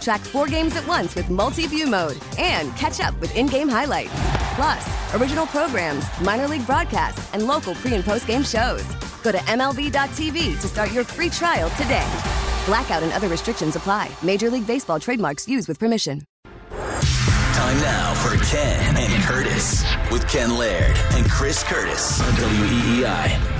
Track four games at once with multi view mode and catch up with in game highlights. Plus, original programs, minor league broadcasts, and local pre and post game shows. Go to MLB.tv to start your free trial today. Blackout and other restrictions apply. Major League Baseball trademarks used with permission. Time now for Ken and Curtis with Ken Laird and Chris Curtis on WEEI.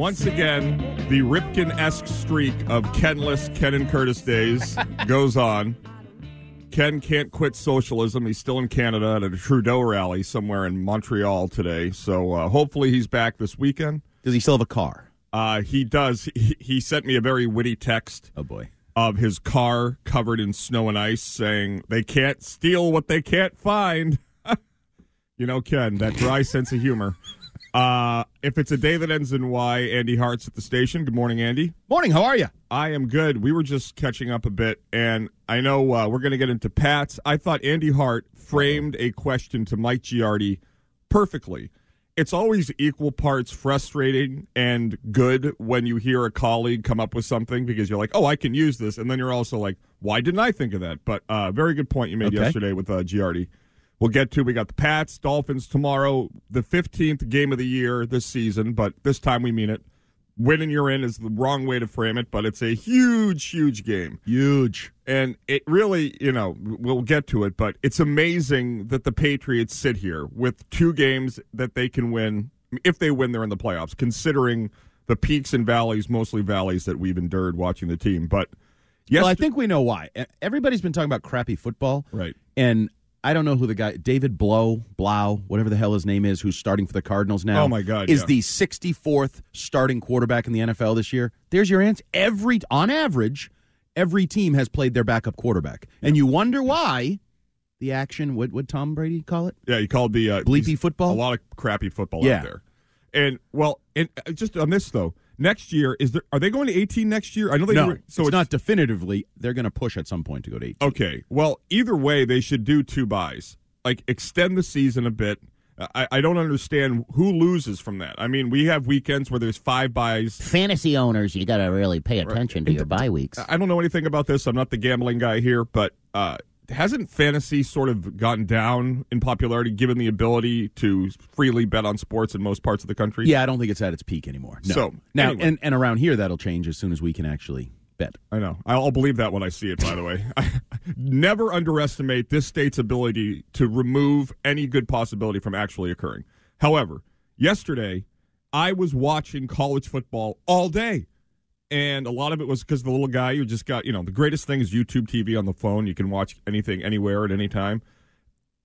Once again, the Ripken esque streak of Kenless Ken and Curtis days goes on. Ken can't quit socialism. He's still in Canada at a Trudeau rally somewhere in Montreal today. So uh, hopefully he's back this weekend. Does he still have a car? Uh, he does. He, he sent me a very witty text Oh boy. of his car covered in snow and ice saying, They can't steal what they can't find. you know, Ken, that dry sense of humor. Uh, if it's a day that ends in Y, Andy Hart's at the station. Good morning, Andy. Morning. How are you? I am good. We were just catching up a bit, and I know uh, we're going to get into Pats. I thought Andy Hart framed a question to Mike Giardi perfectly. It's always equal parts frustrating and good when you hear a colleague come up with something because you're like, oh, I can use this. And then you're also like, why didn't I think of that? But uh, very good point you made Okay. yesterday with uh, Giardi. We'll get to. We got the Pats, Dolphins tomorrow, the 15th game of the year this season, but this time we mean it. Winning you're in is the wrong way to frame it, but it's a huge, huge game. Huge. And it really, you know, we'll get to it, but it's amazing that the Patriots sit here with two games that they can win. If they win, they're in the playoffs, considering the peaks and valleys, mostly valleys that we've endured watching the team. But yes, Well, I think we know why. Everybody's been talking about crappy football. Right. And I don't know who the guy, David Blough, Blau, whatever the hell his name is, who's starting for the Cardinals now. Oh, my God, Is yeah. the 64th starting quarterback in the NFL this year. There's your answer. Every, on average, every team has played their backup quarterback. And you wonder why the action, what would Tom Brady call it? Yeah, you called the uh, Bleepy football? A lot of crappy football Yeah. out there. And well, and uh, just on this though, next year is there? Are they going to 18 next year? I know they. No, were- so it's, not definitively. They're going to push at some point to go to 18. Okay. Well, either way, they should do two byes. Like extend the season a bit. I, I don't understand who loses from that. I mean, we have weekends where there's five byes. fantasy owners, you got to really pay attention to your bye weeks. I don't know anything about this. I'm not the gambling guy here, but uh, hasn't fantasy sort of gotten down in popularity given the ability to freely bet on sports in most parts of the country? Yeah, I don't think it's at its peak anymore. No. So, now, anyway. and, and around here, that'll change as soon as we can actually bet. I know. I'll believe that when I see it, by the way. Never underestimate this state's ability to remove any good possibility from actually occurring. However, yesterday, I was watching college football all day. And a lot of it was because the little guy who just got, you know, the greatest thing is YouTube TV on the phone. You can watch anything, anywhere, at any time.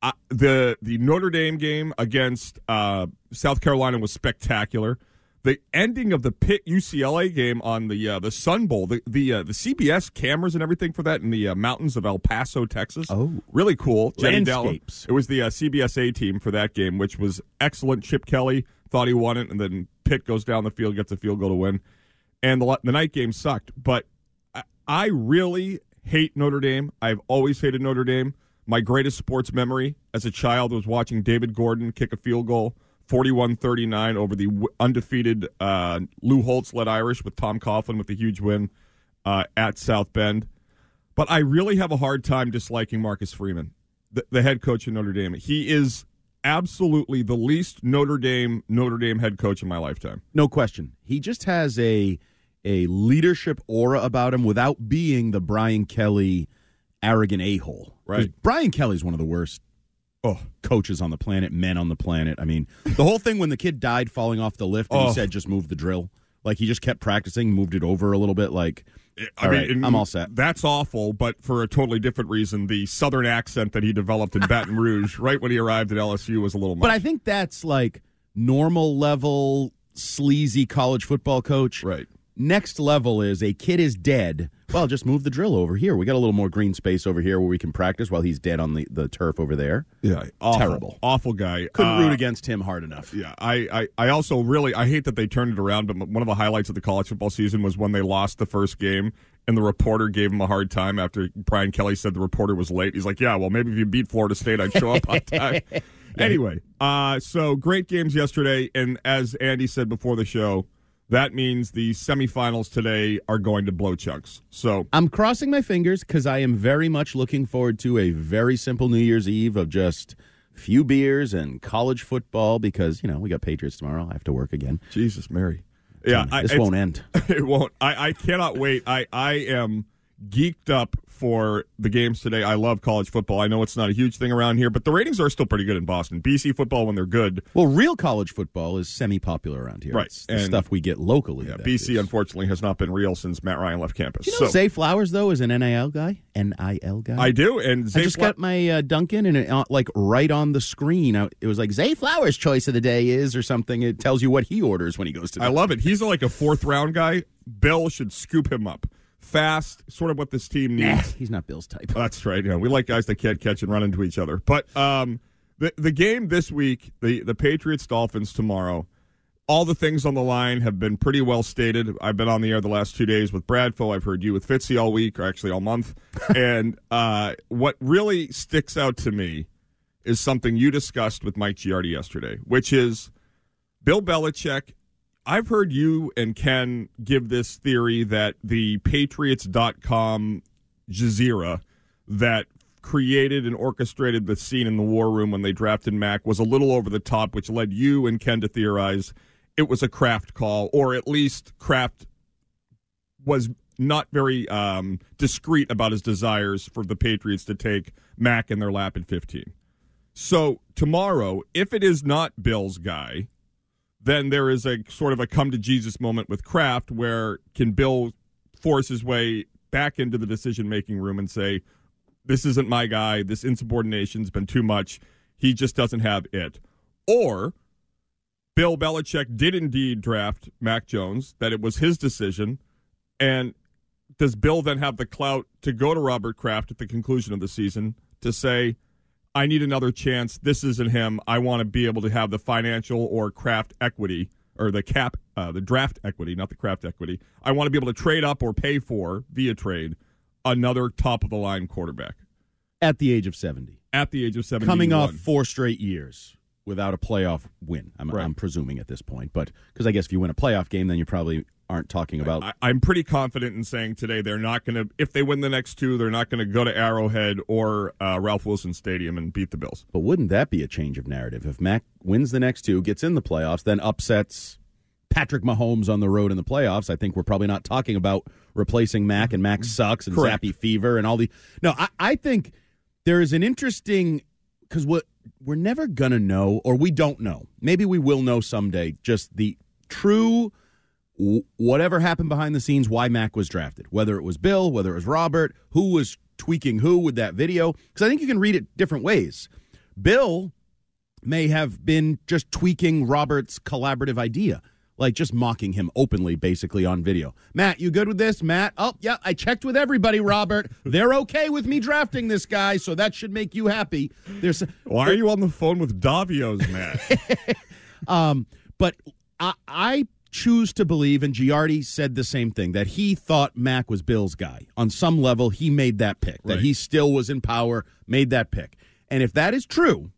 Uh, the the Notre Dame game against uh, South Carolina was spectacular. The ending of the Pitt UCLA game on the uh, the Sun Bowl, the the uh, the CBS cameras and everything for that in the uh, mountains of El Paso, Texas. Oh. really cool. Jenny Dallin. Landscapes. It was the uh, CBS team for that game, which was excellent. Chip Kelly thought he won it, and then Pitt goes down the field, gets a field goal to win. And the the night game sucked, but I, I really hate Notre Dame. I've always hated Notre Dame. My greatest sports memory as a child was watching David Gordon kick a field goal 41 39 over the undefeated uh, Lou Holtz led Irish with Tom Coughlin with the huge win uh, at South Bend. But I really have a hard time disliking Marcus Freeman, the, the head coach of Notre Dame. He is absolutely the least Notre Dame Notre Dame head coach in my lifetime. No question. He just has a a leadership aura about him without being the Brian Kelly arrogant a hole. Right. Brian Kelly's one of the worst Oh, coaches on the planet, men on the planet. I mean, the whole thing when the kid died falling off the lift and Oh. he said just move the drill. Like he just kept practicing, moved it over a little bit. Like, I all mean, right, I'm all set. That's awful, but for a totally different reason. The southern accent that he developed in Baton Rouge right when he arrived at LSU was a little much. But I think that's like normal level sleazy college football coach. Right. Next level is a kid is dead. Well, just move the drill over here. We got a little more green space over here where we can practice while he's dead on the, the turf over there. yeah, awful, Terrible. awful guy. Couldn't Uh, root against him hard enough. Yeah, I, I, I also really I hate that they turned it around, but one of the highlights of the college football season was when they lost the first game and the reporter gave him a hard time after Brian Kelly said the reporter was late. He's like, yeah, well, maybe if you beat Florida State, I'd show up on time. anyway, uh, so great games yesterday, and as Andy said before the show, that means the semifinals today are going to blow chunks. So I'm crossing my fingers because I am very much looking forward to a very simple New Year's Eve of just few beers and college football because, you know, we got Patriots tomorrow. I have to work again. Jesus, Mary. Yeah, I, this won't end. it won't. I, I cannot wait. I, I am geeked up for the games today. I love college football. I know it's not a huge thing around here, but the ratings are still pretty good in Boston. BC football when they're good. Well, real college football is semi popular around here. Right. It's the And- stuff we get locally. Yeah, BC is. unfortunately has not been real since Matt Ryan left campus. Do you know so Zay Flowers, though, is an NIL guy? NIL guy? I do, and I just Fla- got my uh, Dunkin', and it, uh, like right on the screen, uh, it was like Zay Flowers' choice of the day is, or something. It tells you what he orders when he goes to. I love it. He's like a fourth round guy. Bill should scoop him up fast. Sort of what this team Nah, needs. he's not Bill's type. That's right. Yeah, we like guys that can't catch and run into each other. But um, the the game this week, the the Patriots Dolphins tomorrow. All the things on the line have been pretty well stated. I've been on the air the last two days with Bradfo. I've heard you with Fitzy all week, or actually all month. and uh, what really sticks out to me is something you discussed with Mike Giardi yesterday, which is Bill Belichick. I've heard you and Ken give this theory that the Patriots.com Jazeera that created and orchestrated the scene in the war room when they drafted Mac was a little over the top, which led you and Ken to theorize it was a Kraft call, or at least Kraft was not very um, discreet about his desires for the Patriots to take Mac in their lap at 15. So tomorrow, if it is not Bill's guy, then there is a sort of a come to Jesus moment with Kraft where can Bill force his way back into the decision making room and say, This isn't my guy, this insubordination's been too much, he just doesn't have it. Or Bill Belichick did indeed draft Mac Jones, that it was his decision, and does Bill then have the clout to go to Robert Kraft at the conclusion of the season to say, I need another chance. This isn't him. I want to be able to have the financial or craft equity or the cap, uh, the draft equity, not the craft equity. I want to be able to trade up or pay for via trade another top of the line quarterback At the age of 70. at the age of seventy, Coming off four straight years without a playoff win. I'm, Right. I'm presuming at this point. But because I guess if you win a playoff game, then you probably aren't talking about. I, I'm pretty confident in saying today they're not going to, if they win the next two, they're not going to go to Arrowhead or uh, Ralph Wilson Stadium and beat the Bills. But wouldn't that be a change of narrative if Mac wins the next two, gets in the playoffs, then upsets Patrick Mahomes on the road in the playoffs? I think we're probably not talking about replacing Mac and Mac sucks and Correct. Zappe Fever and all the. No, I, I think there is an interesting because what we're never gonna know, or we don't know. Maybe we will know someday. Just the true. Whatever happened behind the scenes, why Mac was drafted, whether it was Bill, whether it was Robert, who was tweaking who with that video, because I think you can read it different ways. Bill may have been just tweaking Robert's collaborative idea, like just mocking him openly, basically on video. Matt, you good with this? Matt, oh, yeah, I checked with everybody, Robert. They're okay with me drafting this guy, so that should make you happy. There's Why are you on the phone with Davios, Matt? um, but I, I choose to believe, and Giardi said the same thing, that he thought Mac was Bill's guy. On some level, he made that pick, that he still was in power, made that pick. And if that is true,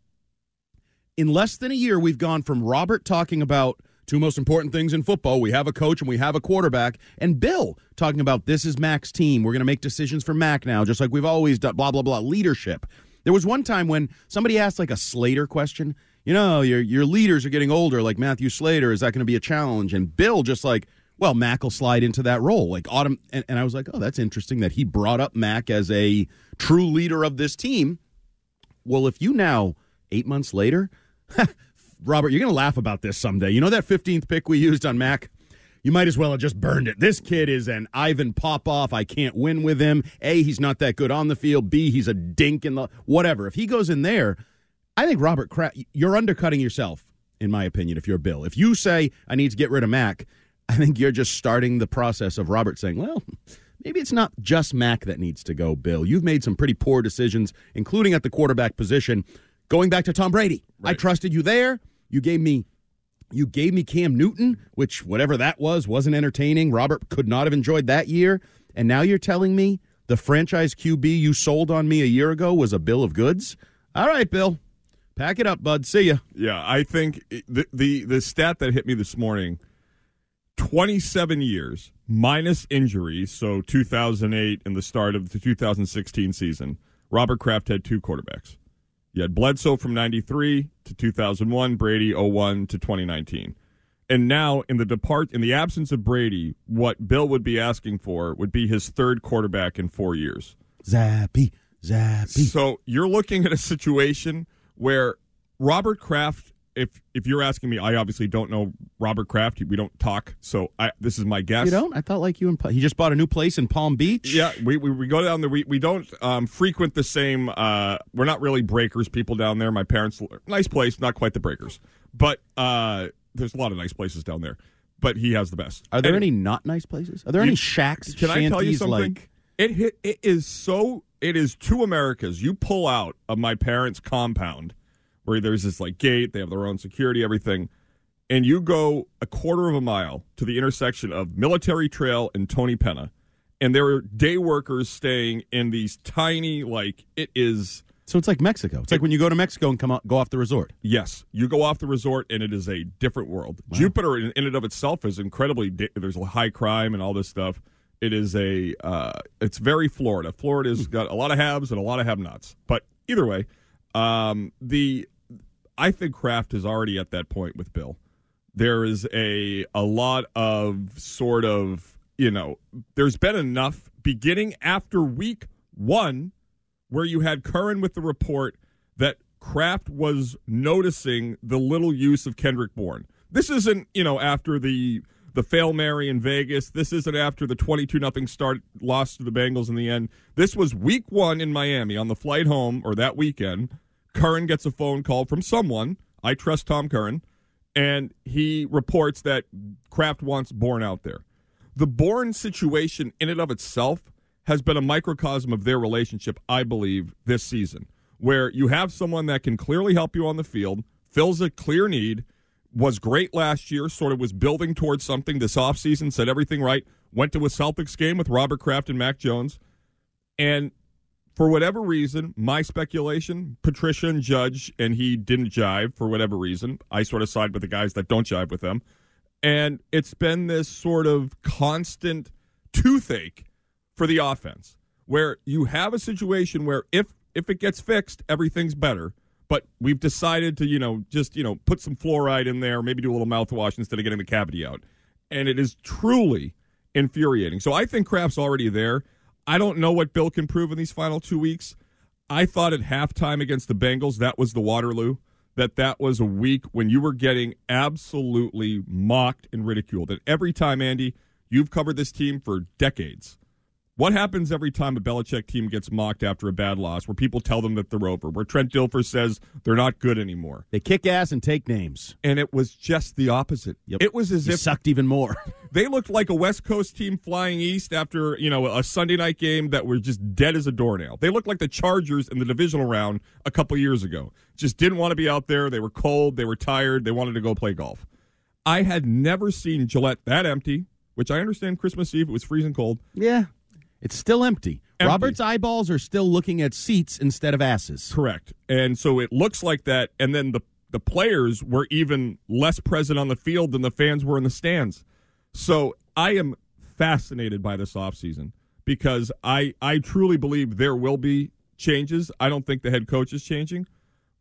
in less than a year, we've gone from Robert talking about two most important things in football we have a coach and we have a quarterback, and Bill talking about this is Mac's team. We're going to make decisions for Mac now, just like we've always done, blah, blah, blah. Leadership. There was one time when somebody asked like a Slater question. You know, your your leaders are getting older, like Matthew Slater. Is that going to be a challenge? And Bill just like, well, Mac will slide into that role. Like autumn, and, and I was like, oh, that's interesting that he brought up Mac as a true leader of this team. Well, if you now eight months later, Robert, you're going to laugh about this someday. You know that 15th pick we used on Mac. You might as well have just burned it. This kid is an Ivan Popoff. I can't win with him. A, he's not that good on the field. B, he's a dink in the whatever. If he goes in there, I think Robert Kraft, you're undercutting yourself, in my opinion, if you're Bill. If you say, I need to get rid of Mac, I think you're just starting the process of Robert saying, well, maybe it's not just Mac that needs to go, Bill. You've made some pretty poor decisions, including at the quarterback position. Going back to Tom Brady, I trusted you there. You gave me you gave me Cam Newton, which whatever that was wasn't entertaining. Robert could not have enjoyed that year. And now you're telling me the franchise QB you sold on me a year ago was a bill of goods? All right, Bill. Pack it up, bud. See ya. Yeah, I think the the the stat that hit me this morning 27 years minus injuries, so 2008 and the start of the 2016 season. Robert Kraft had two quarterbacks. You had Bledsoe from 93 to 2001, Brady 01 to 2019. And now in the depart in the absence of Brady, what Bill would be asking for would be his third quarterback in 4 years. Zappe, Zappe. So you're looking at a situation where Robert Kraft if if you're asking me, I obviously don't know Robert Kraft. We don't talk, so I, this is my guess. You don't? I thought like you and he just bought a new place in Palm Beach. Yeah, we, we, we go down there. We, we don't um, frequent the same. Uh, we're not really breakers people down there. My parents, nice place, not quite the breakers, but uh, there's a lot of nice places down there. But he has the best. Are there And any not nice places? Are there you- any shacks? Can I tell you something? Like, it hit. It is so. It is two Americas. You pull out of my parents' compound, where there's this like gate. They have their own security, everything, and you go a quarter of a mile to the intersection of Military Trail and Tony Penna, and there are day workers staying in these tiny like it is. so it's like Mexico. It's like when you go to Mexico and come out, go off the resort. Yes, you go off the resort and it is a different world. Jupiter, in, in and of itself, is incredibly. There's a high crime and all this stuff. It is a. Uh, it's very Florida. Florida's got a lot of haves and a lot of have-nots. But either way, um, the I think Kraft is already at that point with Bill. There is a a lot of sort of you know. There's been enough beginning after week one where you had Curran with the report that Kraft was noticing the little use of Kendrick Bourne. This isn't, you know, after the the fail Mary in Vegas. This isn't after the 22 nothing start loss to the Bengals in the end. This was week 1 in Miami on the flight home or that weekend. Curran gets a phone call from someone. I trust Tom Curran and he reports that Kraft wants Bourne out there. The Bourne situation in and of itself has been a microcosm of their relationship, I believe, this season, where you have someone that can clearly help you on the field, fills a clear need, was great last year, sort of was building towards something this offseason, said everything right, went to a Celtics game with Robert Kraft and Mac Jones, and for whatever reason, my speculation, Patricia and Judge, and he didn't jive for whatever reason. I sort of side with the guys that don't jive with them. And it's been this sort of constant toothache for the offense where you have a situation where if if it gets fixed, everything's better. But we've decided to, you know, just, you know, put some fluoride in there, maybe do a little mouthwash instead of getting the cavity out. And it is truly infuriating. So I think Kraft's already there. I don't know what Bill can prove in these final two weeks. I thought at halftime against the Bengals, that was the Waterloo, that that was a week when you were getting absolutely mocked and ridiculed. And every time, Andy, you've covered this team for decades. What happens every time a Belichick team gets mocked after a bad loss, where people tell them that they're over, where Trent Dilfer says they're not good anymore? They kick ass and take names. And it was just the opposite. Yep. It was as He if sucked even more. they looked like a West Coast team flying east after, you know, a Sunday night game that were just dead as a doornail. They looked like the Chargers in the divisional round a couple years ago. Just didn't want to be out there. They were cold. They were tired. They wanted to go play golf. I had never seen Gillette that empty, which I understand Christmas Eve, it was freezing cold. yeah. It's still empty. Empty. Robert's eyeballs are still looking at seats instead of asses. Correct. And so it looks like that. And then the, the players were even less present on the field than the fans were in the stands. So I am fascinated by this offseason because I, I truly believe there will be changes. I don't think the head coach is changing,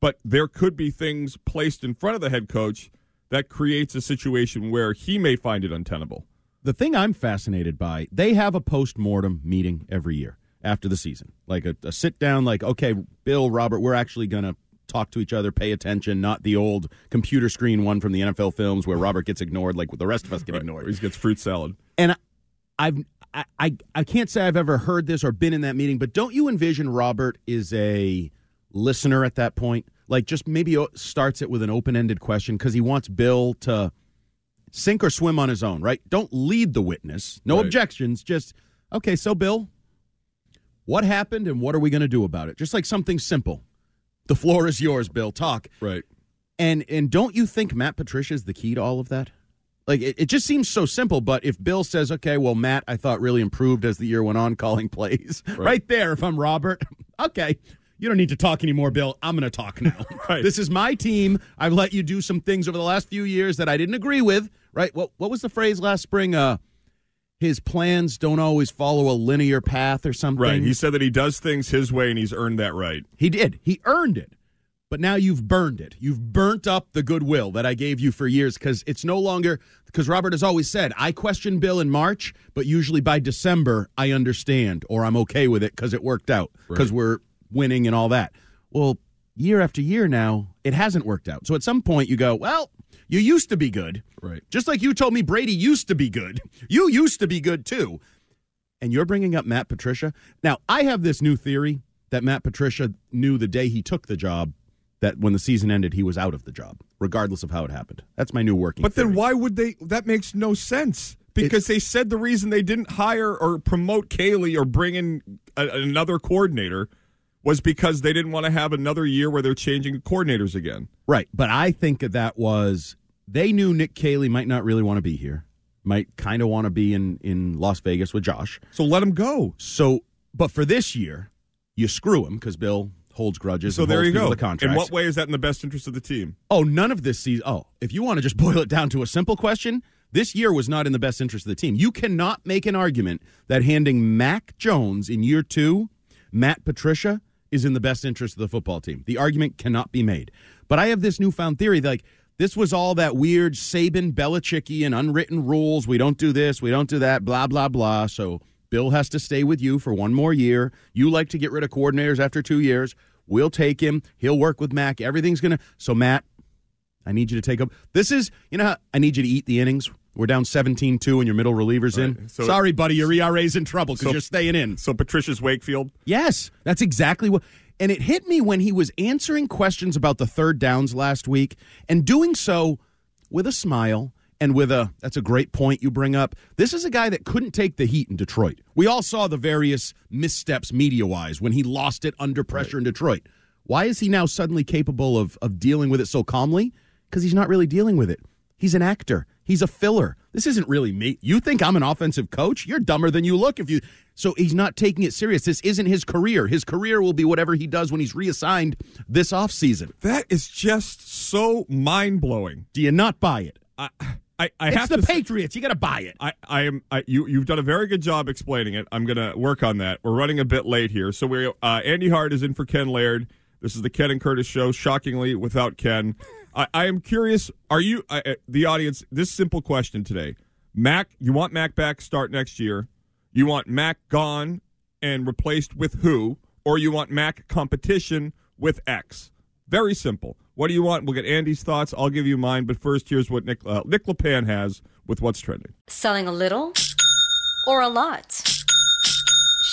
but there could be things placed in front of the head coach that creates a situation where he may find it untenable. The thing I'm fascinated by, they have a post mortem meeting every year after the season, like a, a sit down, like okay, Bill, Robert, we're actually gonna talk to each other, pay attention, not the old computer screen one from the NFL films where Robert gets ignored, like the rest of us get Right. ignored. He gets fruit salad. And I- I've I, I I can't say I've ever heard this or been in that meeting, but don't you envision Robert is a listener at that point? Like just maybe starts it with an open-ended question because he wants Bill to sink or swim on his own, right? Don't lead the witness. No Right. objections, just okay, so Bill, what happened and what are we going to do about it? Just like something simple. The floor is yours, Bill. Talk. Right. And and don't you think Matt Patricia is the key to all of that? Like it, it just seems so simple, but if Bill says, "Okay, well, Matt, I thought really improved as the year went on, calling plays," right, there. If I'm Robert, okay, you don't need to talk anymore, Bill. I'm going to talk now. Right. This is my team. I've let you do some things over the last few years that I didn't agree with. Right? What what was the phrase last spring? Uh, his plans don't always follow a linear path or something. Right. He said that he does things his way and he's earned that right. He did. He earned it. But now you've burned it. You've burnt up the goodwill that I gave you for years because it's no longer, because Robert has always said, I question Bill in March, but usually by December, I understand or I'm okay with it because it worked out because Right. we're winning and all that. Well, year after year now, it hasn't worked out. So at some point you go, well, you used to be good. Right. Just like you told me Brady used to be good. You used to be good too. And you're bringing up Matt Patricia. Now, I have this new theory that Matt Patricia knew the day he took the job that when the season ended, he was out of the job, regardless of how it happened. That's my new working. But then why would they? That makes no sense because they said the reason they didn't hire or promote Kaylee or bring in a, another coordinator was because they didn't want to have another year where they're changing coordinators again. Right. But I think that was they knew Nick Caley might not really want to be here, might kind of want to be in in Las Vegas with Josh. So let him go. So, but for this year, you screw him because Bill holds grudges. So there you go. to contracts. In what way is that in the best interest of the team? Oh, none of this season. Oh, if you want to just boil it down to a simple question, this year was not in the best interest of the team. You cannot make an argument that handing Mac Jones in year two, Matt Patricia, is in the best interest of the football team. The argument cannot be made. But I have this newfound theory that, like, this was all that weird Saban Belichickian and unwritten rules. We don't do this, we don't do that, blah, blah, blah. So Bill has to stay with you for one more year. You like to get rid of coordinators after two years. We'll take him. He'll work with Mac. Everything's going to. So, Matt, I need you to take up. This is, you know, how I need you to eat the innings. We're down 17 2 and your middle reliever's in. So- Sorry, buddy, your ERA's in trouble because So- you're staying in. So Patricia's Wakefield. Yes, that's exactly what. And it hit me when he was answering questions about the third downs last week and doing so with a smile and with a that's a great point you bring up. This is a guy that couldn't take the heat in Detroit. We all saw the various missteps media wise when he lost it under pressure in Detroit. Why is he now suddenly capable of of dealing with it so calmly? Because he's not really dealing with it. He's an actor. He's a filler. This isn't really me. You think I'm an offensive coach? You're dumber than you look if you So he's not taking it serious. This isn't his career. His career will be whatever he does when he's reassigned this offseason. That is just so mind blowing. Do you not buy it? I, I, I It's have the say- Patriots. You got to buy it. I, I am. I, you, you've done a very good job explaining it. I'm going to work on that. We're running a bit late here, so we. Uh, Andy Hart is in for Ken Laird. This is the Ken and Curtis show. Shockingly, without Ken, I, I am curious. Are you uh, the audience? This simple question today: Mac, you want Mac back? Start next year. You want Mac gone and replaced with who, or you want Mac competition with X? Very simple. What do you want? We'll get Andy's thoughts. I'll give you mine. But first, here's what Nick uh, Nick LePan has with what's trending. Selling a little or a lot?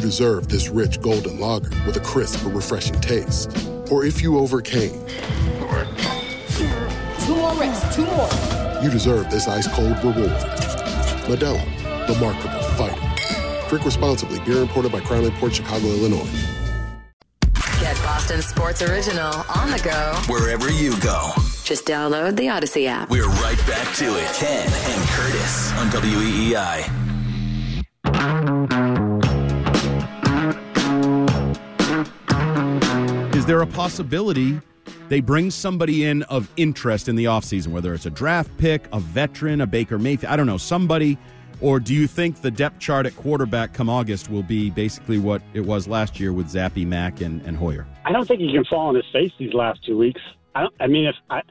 you deserve this rich golden lager with a crisp but refreshing taste. Or if you overcame, Two more reps, two more. you deserve this ice cold reward. Modelo, the Markable Fighter. Drink responsibly. Beer imported by Crown Port Chicago, Illinois. Get Boston Sports Original on the go. Wherever you go. Just download the Odyssey app. We're right back to it. Ken and Curtis on WEEI. There a possibility they bring somebody in of interest in the offseason, whether it's a draft pick, a veteran, a Baker Mayfield, I don't know, somebody, or do you think the depth chart at quarterback come August will be basically what it was last year with Zappe, Mac, and, and Hoyer? I don't think he can fall on his face these last two weeks. I, I mean, if I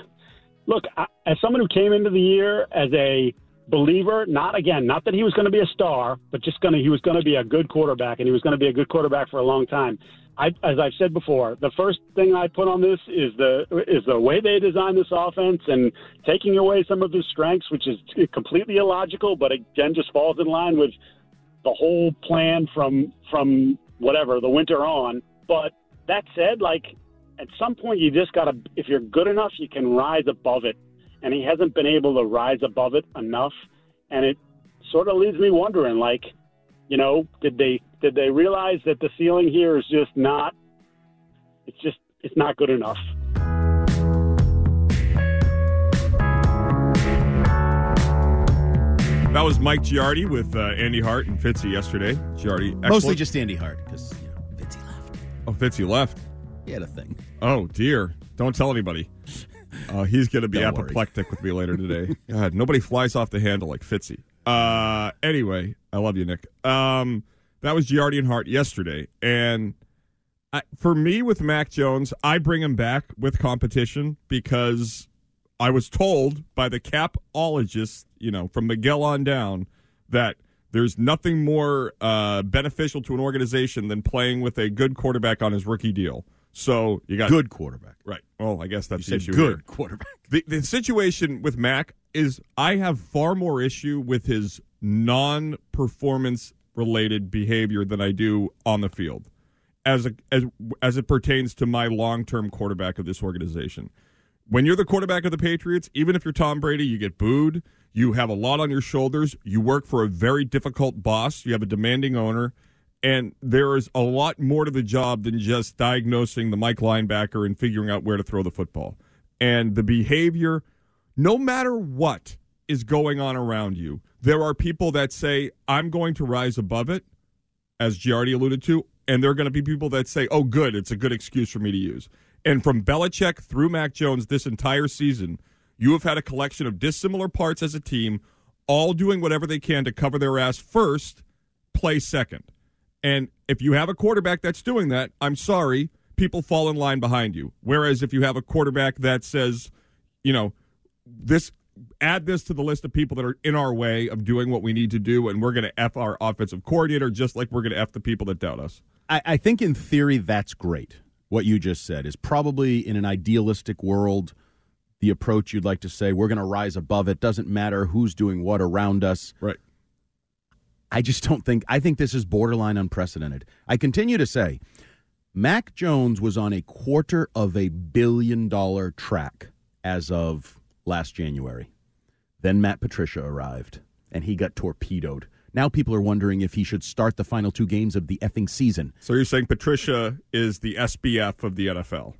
look I, as someone who came into the year as a believer, not again, not that he was going to be a star, but just going to he was going to be a good quarterback, and he was going to be a good quarterback for a long time. I, as I've said before, the first thing I put on this is the is the way they design this offense and taking away some of his strengths, which is completely illogical, but again, just falls in line with the whole plan from from whatever the winter on. But that said, like at some point you just gotta if you're good enough, you can rise above it. And he hasn't been able to rise above it enough. And it sort of leaves me wondering, like, you know, did they did they realize that the ceiling here is just not it's just it's not good enough. That was Mike Giardi with uh, Andy Hart and Fitzy yesterday. Giardi, excellent. Mostly just Andy Hart, because, you know, Fitzy left. Oh, Fitzy left. He had a thing. Oh dear! Don't tell anybody. Uh, he's going to be Don't worry. apoplectic with me later today. God, nobody flies off the handle like Fitzy. Uh, anyway, I love you, Nick. Um, that was Giardi and Hart yesterday, and I, for me with Mac Jones, I bring him back with competition because I was told by the capologist, you know, from Miguel on down, that there's nothing more uh, beneficial to an organization than playing with a good quarterback on his rookie deal. So you got Good quarterback. right. Well, I guess that's You the issue. good here. quarterback. The the situation with Mac is I have far more issue with his non performance related behavior than I do on the field. As a, as as it pertains to my long term quarterback of this organization. When you're the quarterback of the Patriots, even if you're Tom Brady, you get booed. You have a lot on your shoulders. You work for a very difficult boss. You have a demanding owner. And there is a lot more to the job than just diagnosing the Mike linebacker and figuring out where to throw the football. And the behavior, no matter what is going on around you, there are people that say, I'm going to rise above it, as Giardi alluded to, and there are going to be people that say, oh, good, it's a good excuse for me to use. And from Belichick through Mac Jones this entire season, you have had a collection of dissimilar parts as a team, all doing whatever they can to cover their ass first, play second. And if you have a quarterback that's doing that, I'm sorry, people fall in line behind you. Whereas if you have a quarterback that says, you know, this add this to the list of people that are in our way of doing what we need to do, and we're going to F our offensive coordinator just like we're going to F the people that doubt us. I, I think in theory that's great. what you just said is probably in an idealistic world the approach you'd like to say we're going to rise above it doesn't matter who's doing what around us right i just don't think i think this is borderline unprecedented. I continue to say mac jones was on a quarter of a billion dollar track as of last january. Then matt patricia arrived and he got torpedoed. Now people are wondering if he should start the final two games of the effing season. So you're saying Patricia is the SBF of the NFL?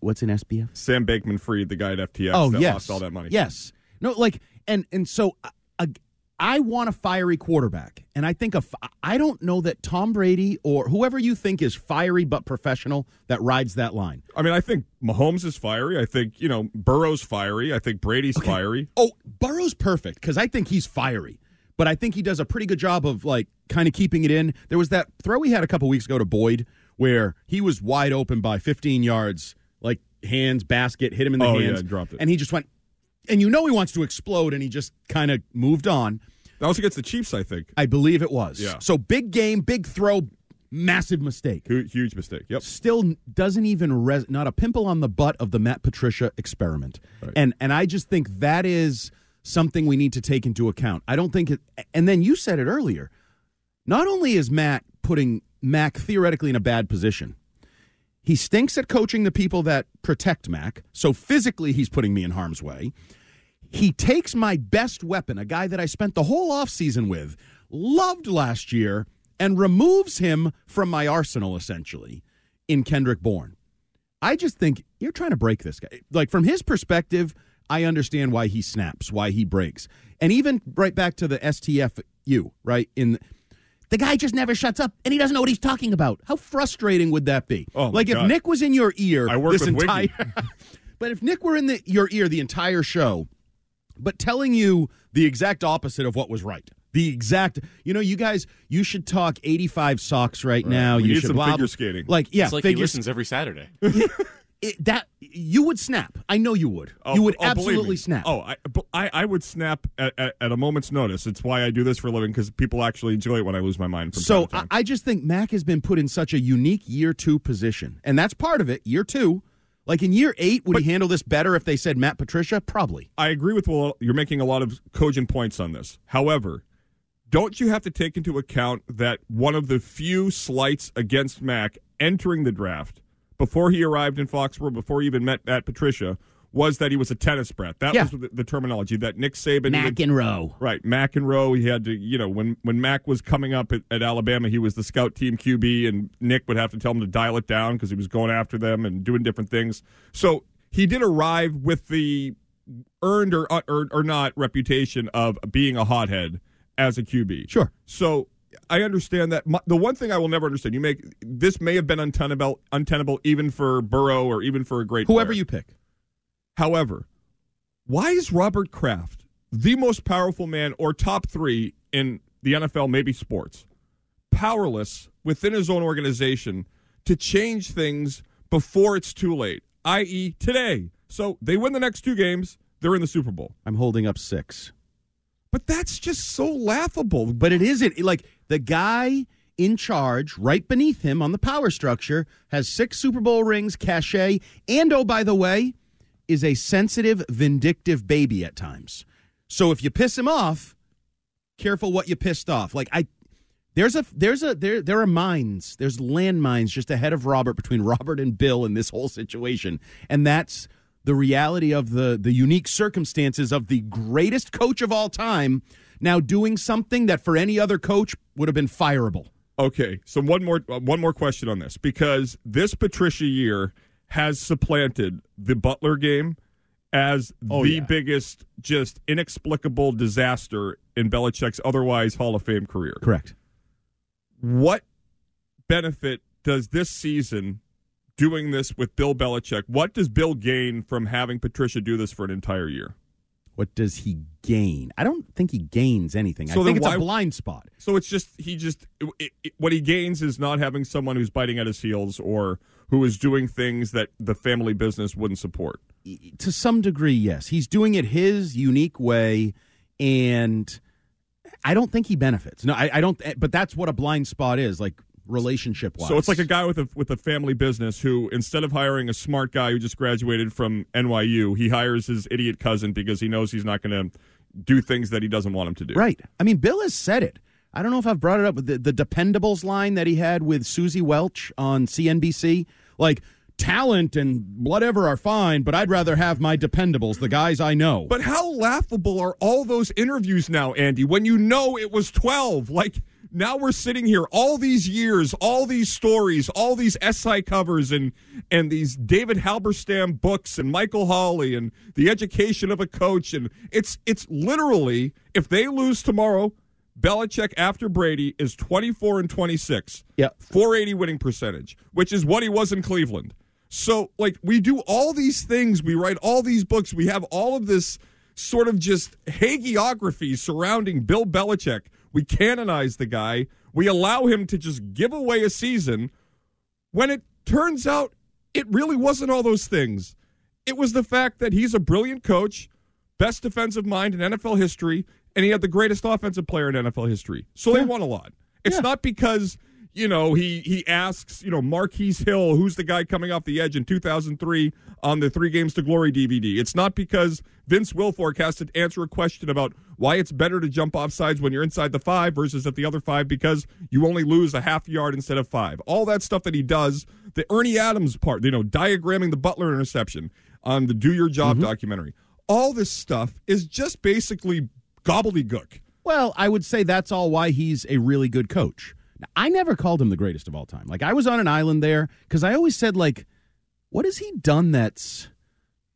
What's an sbf Sam Bankman Fried, the guy at FTX oh that yes. lost all that money. yes. No like and and so uh, i want a fiery quarterback and i think a f- i don't know that tom brady or whoever you think is fiery but professional that rides that line I mean, I think Mahomes is fiery. I think, you know, Burrow's fiery. I think Brady's fiery. oh burrow's perfect because i think he's fiery but i think he does a pretty good job of like kind of keeping it in there was that throw we had a couple weeks ago to boyd where he was wide open by 15 yards like hands basket hit him in the Oh, yeah, dropped it. and he just went and you know he wants to explode and he just kind of moved on That was against the Chiefs, I think. I believe it was. Yeah. So big game, big throw, massive mistake. Hu- Huge mistake. Yep. Still doesn't even res- not a pimple on the butt of the Matt Patricia experiment. And and I just think that is something we need to take into account. I don't think it and then you said it earlier. Not only is Matt putting Mac theoretically in a bad position, he stinks at coaching the people that protect Mac. So physically he's putting me in harm's way. He takes my best weapon, a guy that I spent the whole offseason with, loved last year, and removes him from my arsenal, essentially, in Kendrick Bourne. I just think you're trying to break this guy. Like, from his perspective, I understand why he snaps, why he breaks. And even right back to the STFU, right? In the guy just never shuts up and he doesn't know what he's talking about. How frustrating would that be? Oh, my like if God. Nick was in your ear I work this with entire But if Nick were in the, your ear the entire show, but telling you the exact opposite of what was right. The exact, you know, you guys, you should talk 85 socks right, now. We you need should some blah, figure skating. Like, yeah, it's like he figure listens every Saturday. it, that you would snap. I know you would. Oh, you would oh, absolutely snap. Oh, I, I, I would snap at, at, at a moment's notice. It's why I do this for a living because people actually enjoy it when I lose my mind. From so time to time. I, I just think Mac has been put in such a unique year two position, and that's part of it. Year two, like in year eight, would he handle this better if they said Matt Patricia? Probably. I agree with Will. You're making a lot of cogent points on this. However, don't you have to take into account that one of the few slights against Mac entering the draft before he arrived in Foxborough, before he even met Matt Patricia, was that he was a tennis brat. That Yeah. was the, the terminology that Nick Saban. McEnroe. Right, McEnroe. He had to, you know, when when Mac was coming up at, at Alabama, he was the scout team QB, and Nick would have to tell him to dial it down because he was going after them and doing different things. So he did arrive with the earned or uh, or, or not reputation of being a hothead as a QB. Sure. So I understand that. My, the one thing I will never understand, you make this may have been untenable, untenable even for Burrow or even for a great Whoever player. you pick. However, why is Robert Kraft the most powerful man or top three in the NFL, maybe sports, powerless within his own organization to change things before it's too late, i.e., today? So they win the next two games, they're in the Super Bowl. I'm holding up six. But that's just so laughable. But it isn't. Like the guy in charge, right beneath him on the power structure, has six Super Bowl rings, cachet, and oh, by the way, is a sensitive, vindictive baby at times. So if you piss him off, careful what you pissed off. Like I there's a there's a there there are mines, there's landmines just ahead of Robert between Robert and Bill in this whole situation. And that's the reality of the the unique circumstances of the greatest coach of all time now doing something that for any other coach would have been fireable. Okay, so one more uh, one more question on this because this Patricia year has supplanted the Butler game as Oh, the yeah. biggest, just inexplicable disaster in Belichick's otherwise Hall of Fame career. Correct. What benefit does this season doing this with Bill Belichick? What does Bill gain from having Patricia do this for an entire year? What does he gain? I don't think he gains anything. So I think it's why- a blind spot. So it's just he just it, it, what he gains is not having someone who's biting at his heels or who is doing things that the family business wouldn't support. to some degree, yes. He's doing it his unique way, and I don't think he benefits. No, I, I don't. Eh, but that's what a blind spot is. Like relationship wise. So it's like a guy with a with a family business who instead of hiring a smart guy who just graduated from NYU, he hires his idiot cousin because he knows he's not going to do things that he doesn't want him to do. Right. I mean, Bill has said it. I don't know if I've brought it up, but the, the Dependables line that he had with Suzy Welch on CNBC, like talent and whatever are fine, but I'd rather have my Dependables, the guys I know. But how laughable are all those interviews now, Andy? When you know it was twelve, like now we're sitting here all these years, all these stories, all these SI covers and and these David Halberstam books and Michael Holley and the education of a coach and it's it's literally if they lose tomorrow, Belichick after Brady is 24 and 26. Yeah. 480 winning percentage, which is what he was in Cleveland. So like we do all these things, we write all these books, we have all of this sort of just hagiography surrounding Bill Belichick. We canonize the guy. We allow him to just give away a season when it turns out it really wasn't all those things. It was the fact that he's a brilliant coach, best defensive mind in NFL history, and he had the greatest offensive player in NFL history. So they won a lot. It's not because you know he he asks you know Marquise Hill, who's the guy coming off the edge in 2003 on the Three Games to Glory DVD. It's not because Vince Wilfork has to answer a question about why it's better to jump off sides when you're inside the five versus at the other five because you only lose a half yard instead of five. All that stuff that he does, the Ernie Adams part, you know, diagramming the Butler interception on the Do Your Job mm-hmm. documentary. All this stuff is just basically gobbledygook. Well, I would say that's all why he's a really good coach. Now, I never called him the greatest of all time. Like I was on an island there because I always said like, what has he done that's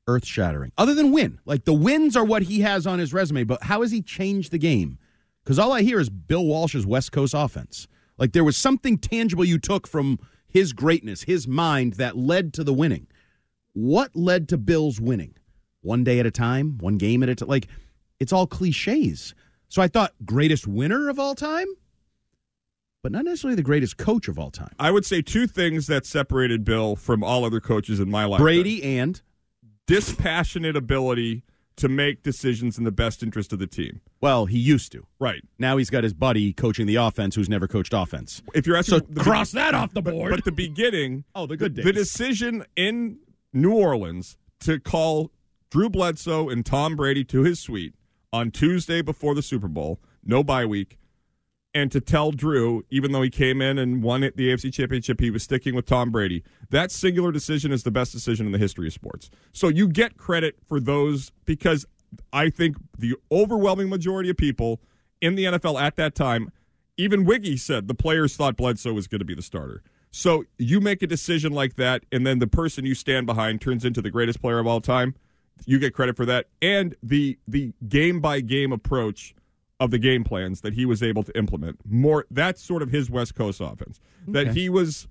earth shattering other than win? Like the wins are what he has on his resume, but how has he changed the game? Because all I hear is Bill Walsh's West Coast offense. Like there was something tangible you took from his greatness, his mind that led to the winning. What led to Bill's winning? One day at a time, one game at a time. Like it's all cliches. So I thought greatest winner of all time, but not necessarily the greatest coach of all time. I would say two things that separated Bill from all other coaches in my life. Brady and dispassionate ability to make decisions in the best interest of the team. Well, he used to. Right. Now he's got his buddy coaching the offense who's never coached offense. If you're asking So cross that off the board. But, the beginning, Oh, the good the decision in New Orleans to call Drew Bledsoe and Tom Brady to his suite on Tuesday before the Super Bowl, no bye week, and to tell Drew, even though he came in and won the AFC Championship, he was sticking with Tom Brady. That singular decision is the best decision in the history of sports. So you get credit for those because I think the overwhelming majority of people in the NFL at that time, even Wiggy said the players thought Bledsoe was going to be the starter. So you make a decision like that, and then the person you stand behind turns into the greatest player of all time. You get credit for that, and the the game by game approach of the game plans that he was able to implement. More that's sort of his West Coast offense. That he was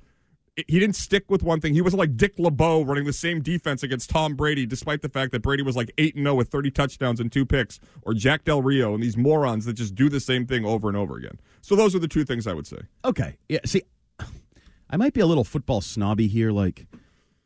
he didn't stick with one thing. He wasn't like Dick LeBeau running the same defense against Tom Brady, despite the fact that Brady was like eight and zero with thirty touchdowns and two picks, or Jack Del Rio and these morons that just do the same thing over and over again. So those are the two things I would say. Okay. Yeah. See, I might be a little football snobby here. Like,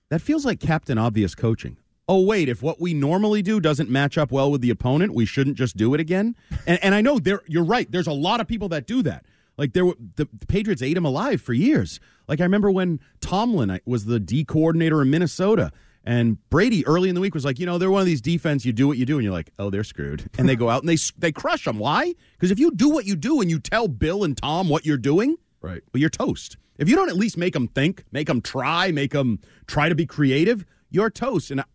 that feels like Captain Obvious coaching. Oh, wait, if what we normally do doesn't match up well with the opponent, we shouldn't just do it again. And, and I know there, you're right. There's a lot of people that do that. Like, there were, the, the Patriots ate him alive for years. Like, I remember when Tomlin was the D coordinator in Minnesota. And Brady early in the week was like, you know, they're one of these defense. You do what you do, and you're like, oh, they're screwed. And they go out and they they crush them. Why? Because if you do what you do and you tell Bill and Tom what you're doing, Right. well, you're toast. If you don't at least make them think, make them try, make them try to be creative, you're toast. And I-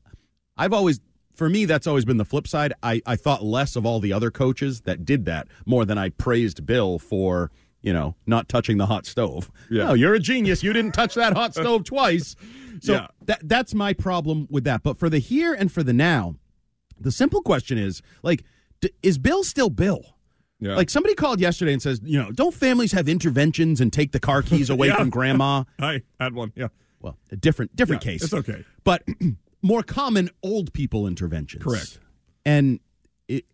I've always, for me, that's always been the flip side. I, I thought less of all the other coaches that did that more than I praised Bill for, you know, not touching the hot stove. Yeah. No, you're a genius. You didn't touch that hot stove twice. So Yeah. that that's my problem with that. But for the here and for the now, the simple question is like, d- is Bill still Bill? Yeah. Like somebody called yesterday and says, you know, don't families have interventions and take the car keys away Yeah. from grandma? I had one. Yeah. Well, a different different Yeah, case. it's okay. But more common old people interventions. Correct. And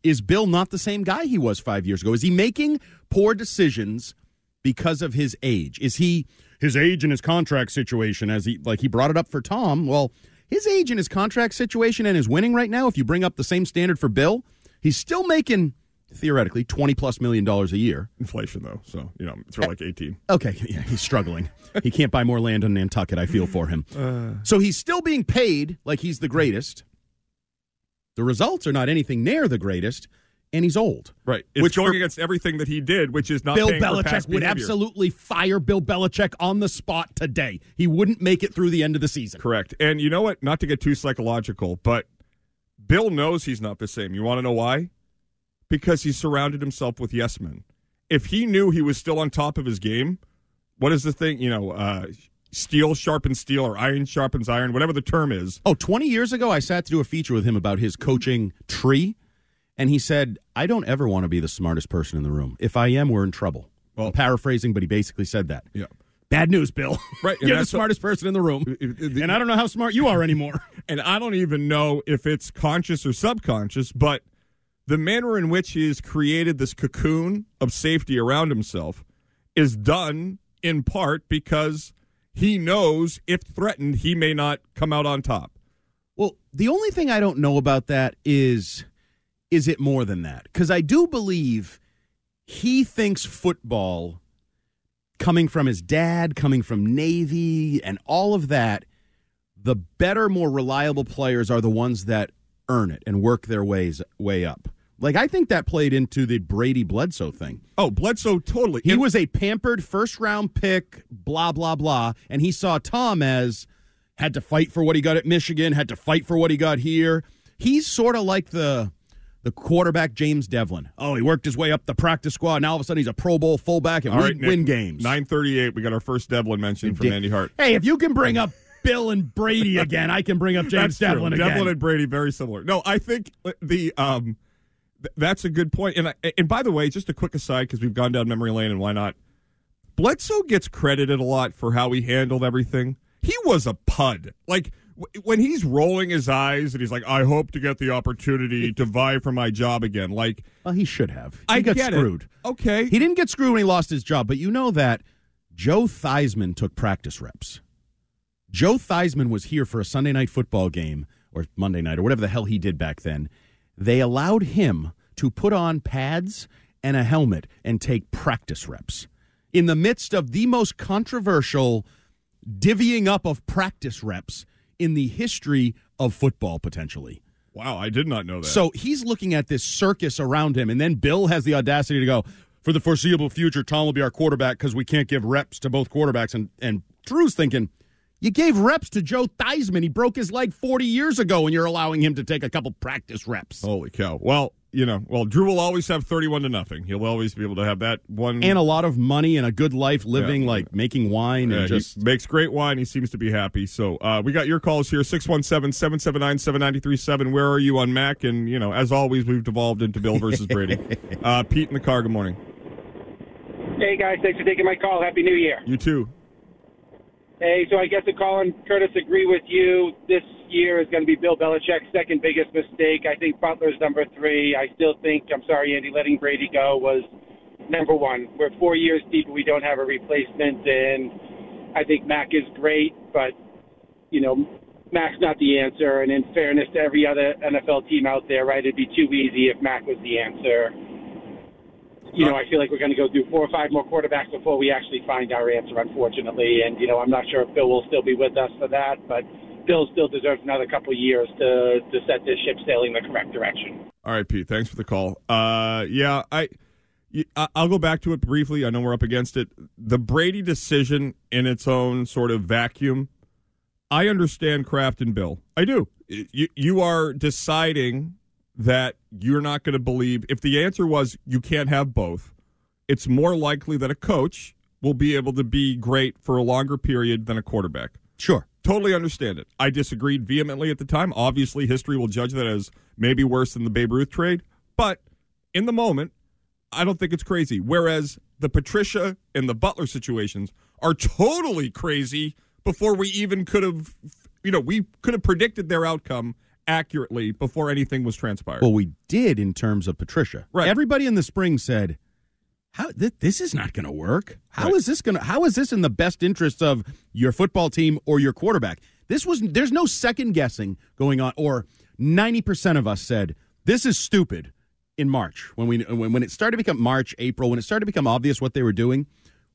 is Bill not the same guy he was 5 years ago? Is he making poor decisions because of his age? Is he his age and his contract situation as he like he brought it up for Tom? Well, his age and his contract situation and his winning right now, if you bring up the same standard for Bill, he's still making theoretically twenty plus million dollars a year. Inflation though, so you know it's for like eighteen. Okay, yeah, he's struggling. he can't buy more land in Nantucket. I feel for him. Uh. so he's still being paid like he's the greatest. The results are not anything near the greatest, and he's old. Right. It's Which going for- against everything that he did, which is not Bill Belichick would absolutely fire Bill Belichick on the spot today. He wouldn't make it through the end of the season. Correct. And you know what? Not to get too psychological, but Bill knows he's not the same. You want to know why? Because he surrounded himself with yes men. If he knew he was still on top of his game, what is the thing? You know, uh, steel sharpens steel or iron sharpens iron, whatever the term is. Oh, 20 years ago, I sat to do a feature with him about his coaching tree, and he said, I don't ever want to be the smartest person in the room. If I am, we're in trouble. Well, I'm paraphrasing, but he basically said that. Yeah. Bad news, Bill. Right. You're the smartest person in the room. and I don't know how smart you are anymore. and I don't even know if it's conscious or subconscious, but the manner in which he has created this cocoon of safety around himself is done in part because he knows if threatened, he may not come out on top. Well, the only thing I don't know about that is is it more than that? Because I do believe he thinks football coming from his dad, coming from Navy, and all of that, the better, more reliable players are the ones that earn it and work their ways way up. Like I think that played into the Brady Bledsoe thing. Oh, Bledsoe totally. He was a pampered first round pick, blah blah blah, and he saw Tom as had to fight for what he got at Michigan, had to fight for what he got here. He's sort of like the the quarterback James Devlin. Oh, he worked his way up the practice squad. Now all of a sudden he's a Pro Bowl fullback and win, Nick, games. 938, we got our first Devlin mention from Andy Hart. Hey, if you can bring up Bill and Brady again, I can bring up James. Devlin again. Devlin and Brady very similar. No, I think the um, th- that's a good point. And I, and by the way, just a quick aside because we've gone down memory lane and why not? Bledsoe gets credited a lot for how he handled everything. He was a pud. Like w- when he's rolling his eyes and he's like, "I hope to get the opportunity to vie for my job again." Like well, he should have. He I got get it. screwed. Okay, He didn't get screwed when he lost his job, but you know that Joe Theismann took practice reps. Joe Theismann was here for a Sunday night football game or Monday night or whatever the hell he did back then. They allowed him to put on pads and a helmet and take practice reps in the midst of the most controversial divvying up of practice reps in the history of football potentially. wow, I did not know that. So he's looking at this circus around him, and then Bill has the audacity to go, for the foreseeable future, Tom will be our quarterback because we can't give reps to both quarterbacks. And, and Drew's thinking, you gave reps to Joe Theismann. He broke his leg 40 years ago, and you're allowing him to take a couple practice reps. holy cow. Well, you know, well, Drew will always have thirty-one to nothing. He'll always be able to have that one And a lot of money and a good life living, Yeah. like making wine Yeah, and just. he makes great wine. He seems to be happy. So uh, we got your calls here 617 779 7937. Where are you on Mac? And, you know, as always, we've devolved into Bill versus Brady. Uh, Pete in the car, good morning. Hey guys, thanks for taking my call. Happy New Year. You too. Hey, so I guess to Colin Curtis agree with you. This year is going to be Bill Belichick's second biggest mistake. I think Butler's number three. I still think I'm sorry, Andy, letting Brady go was number one. We're four years deep we don't have a replacement, and I think Mac is great, but you know. Mac's not the answer, and in fairness to every other NFL team out there, right, it'd be too easy if Mac was the answer. You know, I feel like we're going to go through four or five more quarterbacks before we actually find our answer, unfortunately. And, you know, I'm not sure if Bill will still be with us for that, but Bill still deserves another couple of years to, to set this ship sailing the correct direction. All right, Pete. Thanks for the call. Uh, yeah, I'll go back to it briefly. I know we're up against it. The Brady decision in its own sort of vacuum. I understand Kraft and Bill. I do. You you are deciding that you're not going to believe. If the answer was you can't have both, it's more likely that a coach will be able to be great for a longer period than a quarterback. Sure. Totally understand it. I disagreed vehemently at the time. Obviously, history will judge that as maybe worse than the Babe Ruth trade. But in the moment, I don't think it's crazy. Whereas the Patricia and the Butler situations are totally crazy before we even could have, you know, we could have predicted their outcome accurately before anything was transpired. Well, we did in terms of Patricia. Right. Everybody in the spring said, "How th- this is not going to work? How Right. is this going to? How is this in the best interest of your football team or your quarterback?" This was. There's no second guessing going on. Or ninety percent of us said, "This is stupid." in March when we when, when it started to become March, April, when it started to become obvious what they were doing,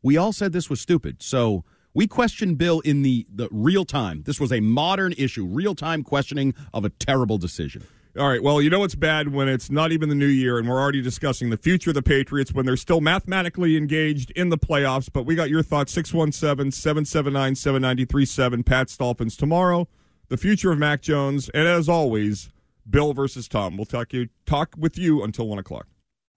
we all said this was stupid. So we questioned Bill in the, the real time. This was a modern issue, real time questioning of a terrible decision. All right. Well, you know what's bad when it's not even the new year and we're already discussing the future of the Patriots when they're still mathematically engaged in the playoffs. But we got your thoughts 617 779 7937. Pat's Dolphins tomorrow. The future of Mac Jones. And as always, Bill versus Tom. We'll talk you talk with you until one o'clock.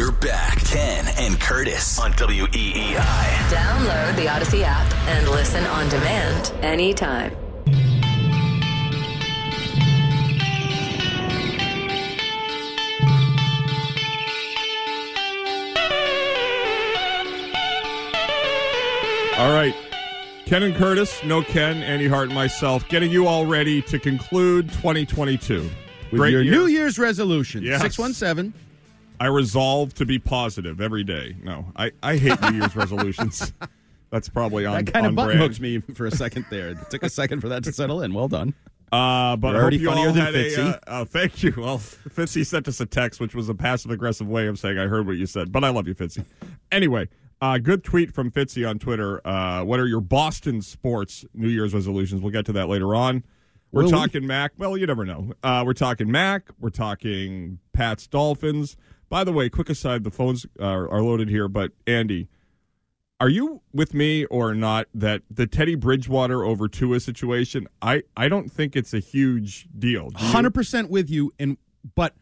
We're back. Ken and Curtis on WEEI. Download the Odyssey app and listen on demand anytime. All right. Ken and Curtis, no Ken, Andy Hart, and myself, getting you all ready to conclude 2022. With Great your year. New Year's resolution, Yes. 617. I resolve to be positive every day. No, I, I hate New Year's resolutions. That's probably on That kind on of button brand. hooked me for a second there. It took a second for that to settle in. Well done. Uh, but You're already funnier than Fitzy. a. Uh, uh, thank you. Well, Fitzy sent us a text, which was a passive aggressive way of saying I heard what you said, but I love you, Fitzy. Anyway, uh, good tweet from Fitzy on Twitter. Uh, what are your Boston sports New Year's resolutions? We'll get to that later on. We're Will we? talking Mac. Well, you never know. Uh, we're talking Mac. We're talking Pat's Dolphins. By the way, quick aside: the phones uh, are, are loaded here. But Andy, are you with me or not that the Teddy Bridgewater over Tua situation? I I don't think it's a huge deal. Hundred percent with you, and but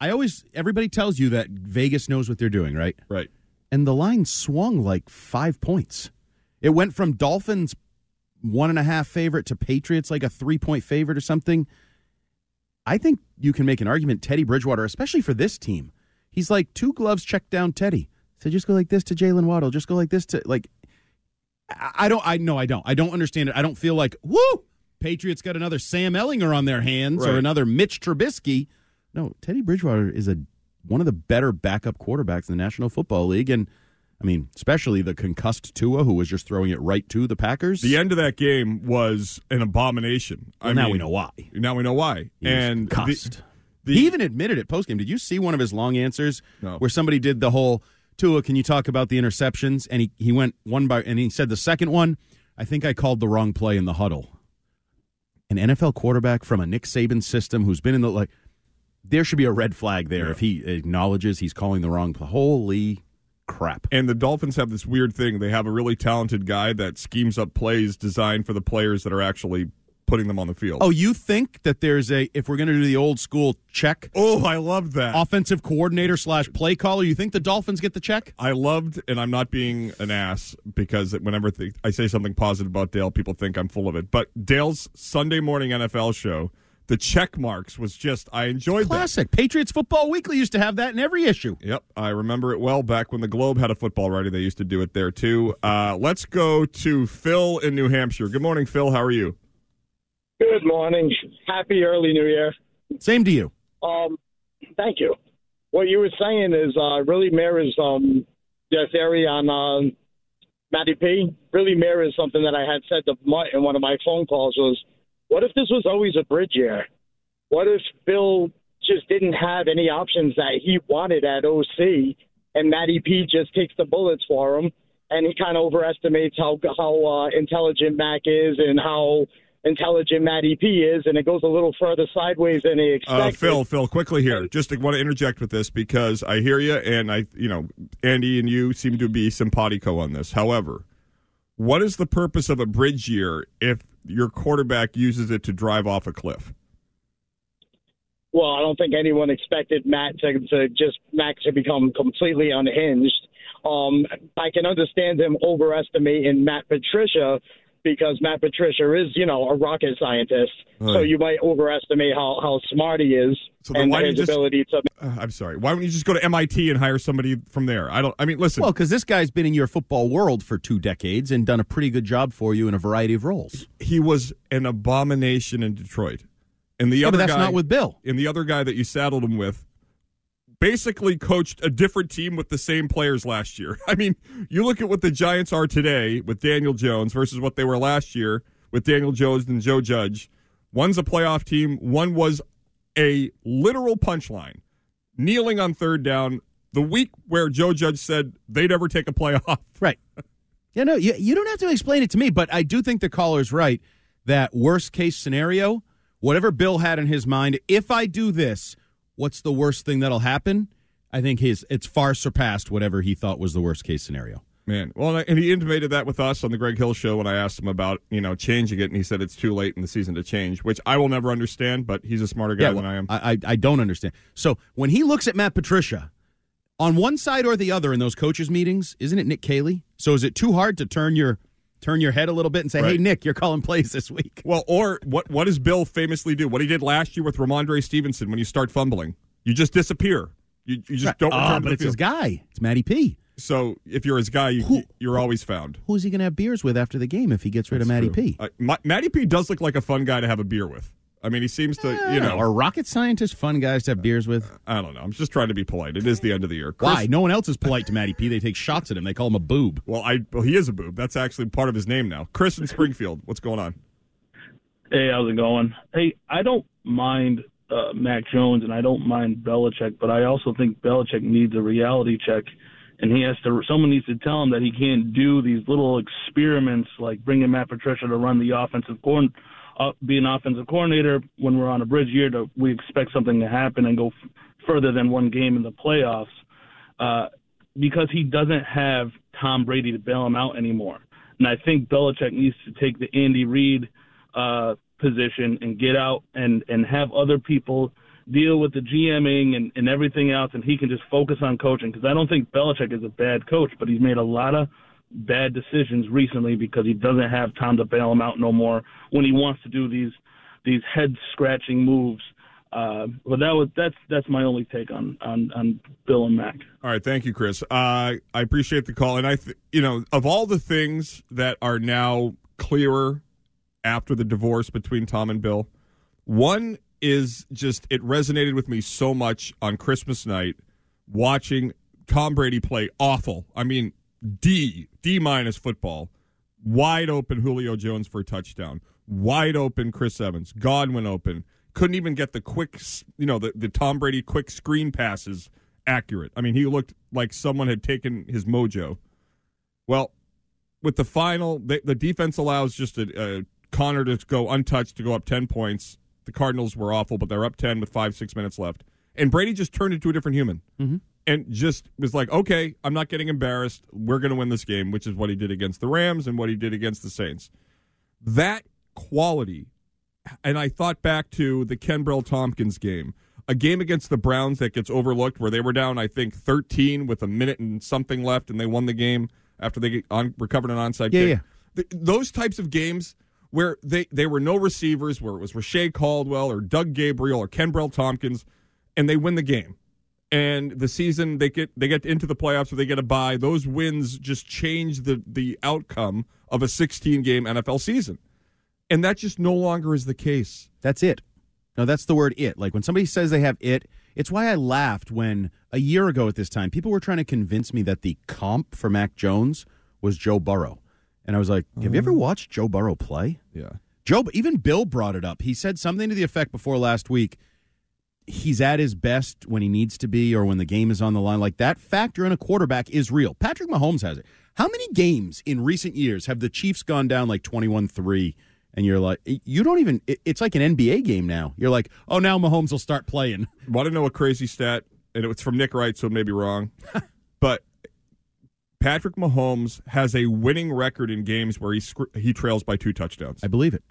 I always everybody tells you that Vegas knows what they're doing, right? Right. And the line swung like five points. It went from Dolphins one and a half favorite to Patriots like a three point favorite or something. I think you can make an argument Teddy Bridgewater, especially for this team. He's like two gloves check down Teddy. So just go like this to Jaylen Waddle. Just go like this to like. I don't. I no. I don't. I don't understand it. I don't feel like woo. Patriots got another Sam Ehlinger on their hands or another Mitch Trubisky. No, Teddy Bridgewater is a one of the better backup quarterbacks in the National Football League, and I mean, especially the concussed Tua, who was just throwing it right to the Packers. The end of that game was an abomination. Well, I now mean, we know why. Now we know why. And concussed. the- he even admitted it post game. Did you see one of his long answers No. where somebody did the whole Tua? Can you talk about the interceptions? And he he went one by and he said the second one. I think I called the wrong play in the huddle. An NFL quarterback from a Nick Saban system who's been in the like, there should be a red flag there if he acknowledges he's calling the wrong play. Holy crap! And the Dolphins have this weird thing. They have a really talented guy that schemes up plays designed for the players that are actually putting them on the field. Oh, you think that there's a if we're going to do the old school check? Oh, I love that. Offensive coordinator slash play caller. You think the Dolphins get the check? I loved, and I'm not being an ass because whenever th- I say something positive about Dale, people think I'm full of it. But Dale's Sunday morning NFL show, the check marks was just, I enjoyed that. Classic. Patriots Football Weekly used to have that in every issue. Yep, I remember it well. Back when the Globe had a football writing, they used to do it there too. Uh, let's go to Phil in New Hampshire. Good morning, Phil. How are you? Good morning. Happy early New Year. Same to you. Um, thank you. What you were saying is uh, really mirrors um, your theory on uh, Matty P. Really mirrors something that I had said to Mutt in one of my phone calls. Was what if this was always a bridge year? What if Bill just didn't have any options that he wanted at OC, and Matty P just takes the bullets for him, and he kind of overestimates how how uh, intelligent Mac is and how intelligent Matty P is, and it goes a little further sideways than he Uh, expected. Phil, Phil, quickly here. Just want to interject with this because I hear you, and I, you know, Andy and you seem to be simpatico on this. However, what is the purpose of a bridge year if your quarterback uses it to drive off a cliff? well, I don't think anyone expected Matt to, to just Mac to become completely unhinged. Um, I can understand him overestimating Matt Patricia because Matt Patricia is, you know, a rocket scientist. So you might overestimate how, how smart he is So and why his just- ability to. Uh, I'm sorry. Why don't you just go to MIT and hire somebody from there? I don't. I mean, listen. Well, because this guy's been in your football world for two decades and done a pretty good job for you in a variety of roles. he was an abomination in Detroit, and the Yeah, other but that's guy, not with Bill. And the other guy that you saddled him with basically coached a different team with the same players last year. I mean, you look at what the Giants are today with Daniel Jones versus what they were last year with Daniel Jones and Joe Judge. One's a playoff team. One was a literal punchline, kneeling on third down. The week where Joe Judge said they'd ever take a playoff. Right. Yeah, no, you, you don't have to explain it to me, but I do think the caller's right that worst case scenario, whatever Bill had in his mind, if I do this, what's the worst thing that'll happen? I think his it's far surpassed whatever he thought was the worst case scenario. Man, well, and he intimated that with us on the Greg Hill show when I asked him about you know changing it, and he said it's too late in the season to change, which I will never understand. But he's a smarter guy well, than I am. I, I I don't understand. So when he looks at Matt Patricia, on one side or the other in those coaches meetings, isn't it Nick Caley? So is it too hard to turn your turn your head a little bit and say, "Hey, Nick, you're calling plays this week"? Well, or what what does Bill famously do? What he did last year with Rhamondre Stevenson when you start fumbling, you just disappear. You, you just don't. Ah, return to but it's his guy. It's Matty P. So if you're his guy, you, you're always found. Who's he going to have beers with after the game if he gets rid of Matty P? Uh, Matty P does look like a fun guy to have a beer with. I mean, he seems to, you know, are rocket scientists fun guys to have beers with? I don't know. I'm just trying to be polite. It is the end of the year. Chris- Why? No one else is polite to Matty P. They take shots at him. They call him a boob. Well, I well he is a boob. That's actually part of his name now. Chris in Springfield. What's going on? Hey, how's it going? Hey, I don't mind uh, Mac Jones and I don't mind Belichick, but I also think Belichick needs a reality check, and he has to. Someone needs to tell him that he can't do these little experiments like bringing Matt Patricia to run the offensive corn, be an offensive coordinator when we're on a bridge year. To we expect something to happen and go f- further than one game in the playoffs, uh, because he doesn't have Tom Brady to bail him out anymore. And I think Belichick needs to take the Andy Reid uh, position and get out and, and have other people deal with the GMing and, and everything else, and he can just focus on coaching. Because I don't think Belichick is a bad coach, but he's made a lot of bad decisions recently because he doesn't have time to bail him out no more when he wants to do these these head scratching moves. Uh, but that was that's that's my only take on on, on Bill and Mac. All right, thank you, Chris. Uh, I appreciate the call, and I, th- you know, of all the things that are now clearer after the divorce between Tom and Bill, one is just it resonated with me so much on Christmas night watching Tom Brady play awful. I mean, D D minus football, wide open Julio Jones for a touchdown, wide open Chris Evans, Godwin open. Couldn't even get the quick, you know, the, the Tom Brady quick screen passes accurate. I mean, he looked like someone had taken his mojo. Well, with the final, the, the defense allows just a, a Connor to go untouched to go up 10 points. The Cardinals were awful, but they're up 10 with five, six minutes left. And Brady just turned into a different human Mhm. And just was like, okay, I'm not getting embarrassed. We're going to win this game, which is what he did against the Rams and what he did against the Saints. That quality, and I thought back to the Kenbrell Thompkins game, a game against the Browns that gets overlooked where they were down, I think, 13 with a minute and something left, and they won the game after they on, recovered an onside Yeah, kick. yeah. Th- those types of games where they, they were no receivers, where it was Reche Caldwell or Doug Gabriel or Kenbrell Thompkins, and they win the game and the season they get they get into the playoffs or they get a bye those wins just change the the outcome of a 16 game NFL season and that just no longer is the case That's it. No, that's the word it. Like when somebody says they have it, it's why I laughed when a year ago at this time people were trying to convince me that the comp for Mac Jones was Joe Burrow. And I was like, have you ever mm. watched Joe Burrow play? yeah Joe, even Bill brought it up. He said something to the effect before last week. He's at his best when he needs to be or when the game is on the line. Like that factor in a quarterback is real. Patrick Mahomes has it. How many games in recent years have the Chiefs gone down like 21 3? And you're like, you don't even, it's like an NBA game now. You're like, oh, now Mahomes will start playing. want to know a crazy stat and it's from Nick Wright so it may be wrong but Patrick Mahomes has a winning record in games where he he trails by two touchdowns I believe it.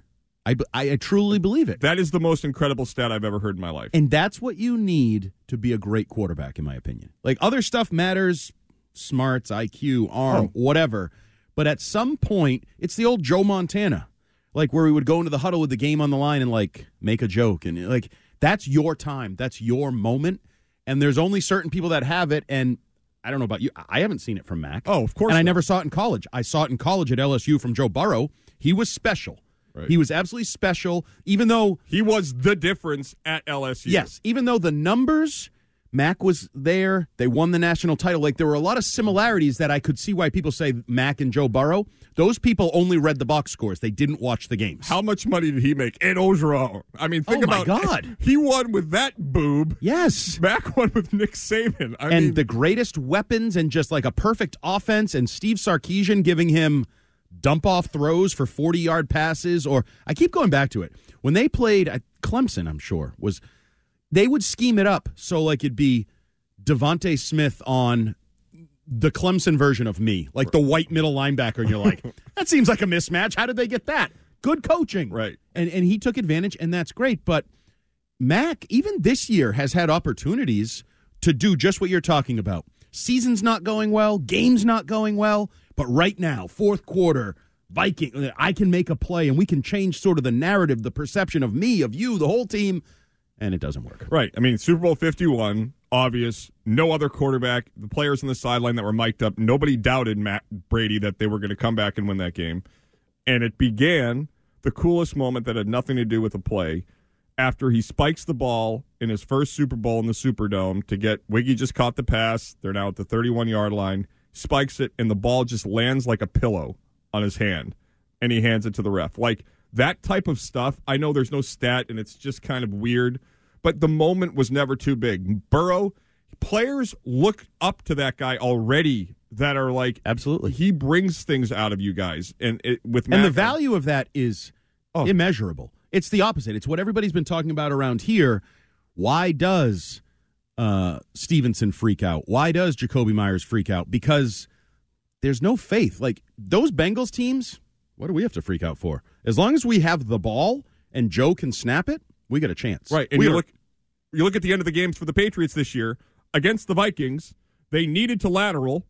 I, I, I truly believe it. that is the most incredible stat I've ever heard in my life And that's what you need to be a great quarterback, in my opinion. Like other stuff matters, smarts, IQ, arm, Oh. whatever. But at some point, it's the old Joe Montana, like where we would go into the huddle with the game on the line and like make a joke. And like, that's your time. That's your moment. And there's only certain people that have it. And I don't know about you. I haven't seen it from Mac. Oh, of course. And I never saw it in college. I saw it in college at LSU from Joe Burrow. He was special. Right. He was absolutely special, even though He was the difference at LSU. Yes, even though the numbers, Mac was there, they won the national title. Like there were a lot of similarities that I could see why people say Mac and Joe Burrow. Those people only read the box scores; they didn't watch the games. How much money did he make in Orgeron? I mean, think Oh, my about God. He won with that boob. Yes. Mac won with Nick Saban. I and mean, the greatest weapons and just like a perfect offense, and Steve Sarkisian giving him dump off throws for 40 yard passes. Or I keep going back to it. When they played at Clemson, I'm sure, was they would scheme it up so like it'd be DeVonta Smith on the Clemson version of me, like the white middle linebacker, and you're like, that seems like a mismatch. How did they get that? Good coaching. Right. And and he took advantage, and that's great. But Mac, even this year, has had opportunities to do just what you're talking about. Season's not going well, game's not going well, but right now, fourth quarter, Viking, uh, I can make a play and we can change sort of the narrative, the perception of me, of you, the whole team, and it doesn't work. right. I mean, Super Bowl 51, obvious. No other quarterback. The players on the sideline that were mic'd up, nobody doubted Matt Brady that they were going to come back and win that game. And it began the coolest moment that had nothing to do with the play after he spikes the ball in his first Super Bowl in the Superdome to get Wiggy just caught the pass. They're now at the 31 yard line. Spikes it, and the ball just lands like a pillow on his hand, and he hands it to the ref. Like that type of stuff. I know there's no stat, and it's just kind of weird, but the moment was never too big. Burrow, players look up to that guy already that are like, Absolutely. he brings things out of you guys, and it, with And the value of that is oh. immeasurable. It's the opposite. It's what everybody's been talking about around here. Why does uh, Stevenson freak out? Why does Jakobi Meyers freak out? Because there's no faith. Like those Bengals teams, what do we have to freak out for? As long as we have the ball and Joe can snap it, we got a chance. Right, and We you are- look, you look at the end of the games for the Patriots this year against the Vikings. They needed to lateral.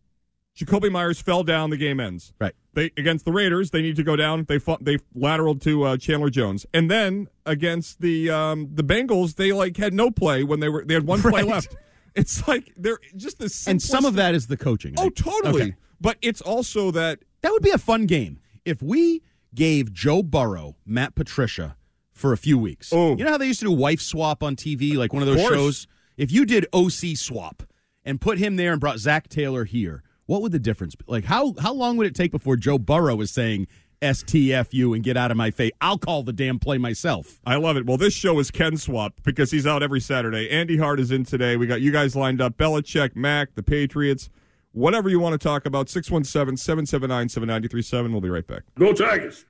Jakobi Meyers fell down. The game ends. Right. They against the Raiders. They need to go down. They fought, they lateraled to uh, Chandler Jones, and then against the um, the Bengals, they like had no play when they were they had one play Right. left. It's like they're just the and some of that is the coaching. Oh, totally. Okay. But it's also that That would be a fun game if we gave Joe Burrow, Matt Patricia for a few weeks. Oh. You know how they used to do wife swap on TV, like one of those course. shows? If you did OC swap and put him there and brought Zac Taylor here, what would the difference be? Like how how long would it take before Joe Burrow was saying STFU and get out of my face? I'll call the damn play myself. I love it. Well, this show is Ken Swap because he's out every Saturday. Andy Hart is in today. We got you guys lined up Belichick, Mac, the Patriots, whatever you want to talk about. 617 779 7937. We'll be right back. Go Tigers!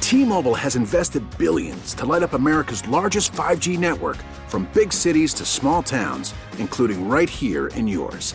T-Mobile has invested billions to light up America's largest 5G network from big cities to small towns, including right here in yours.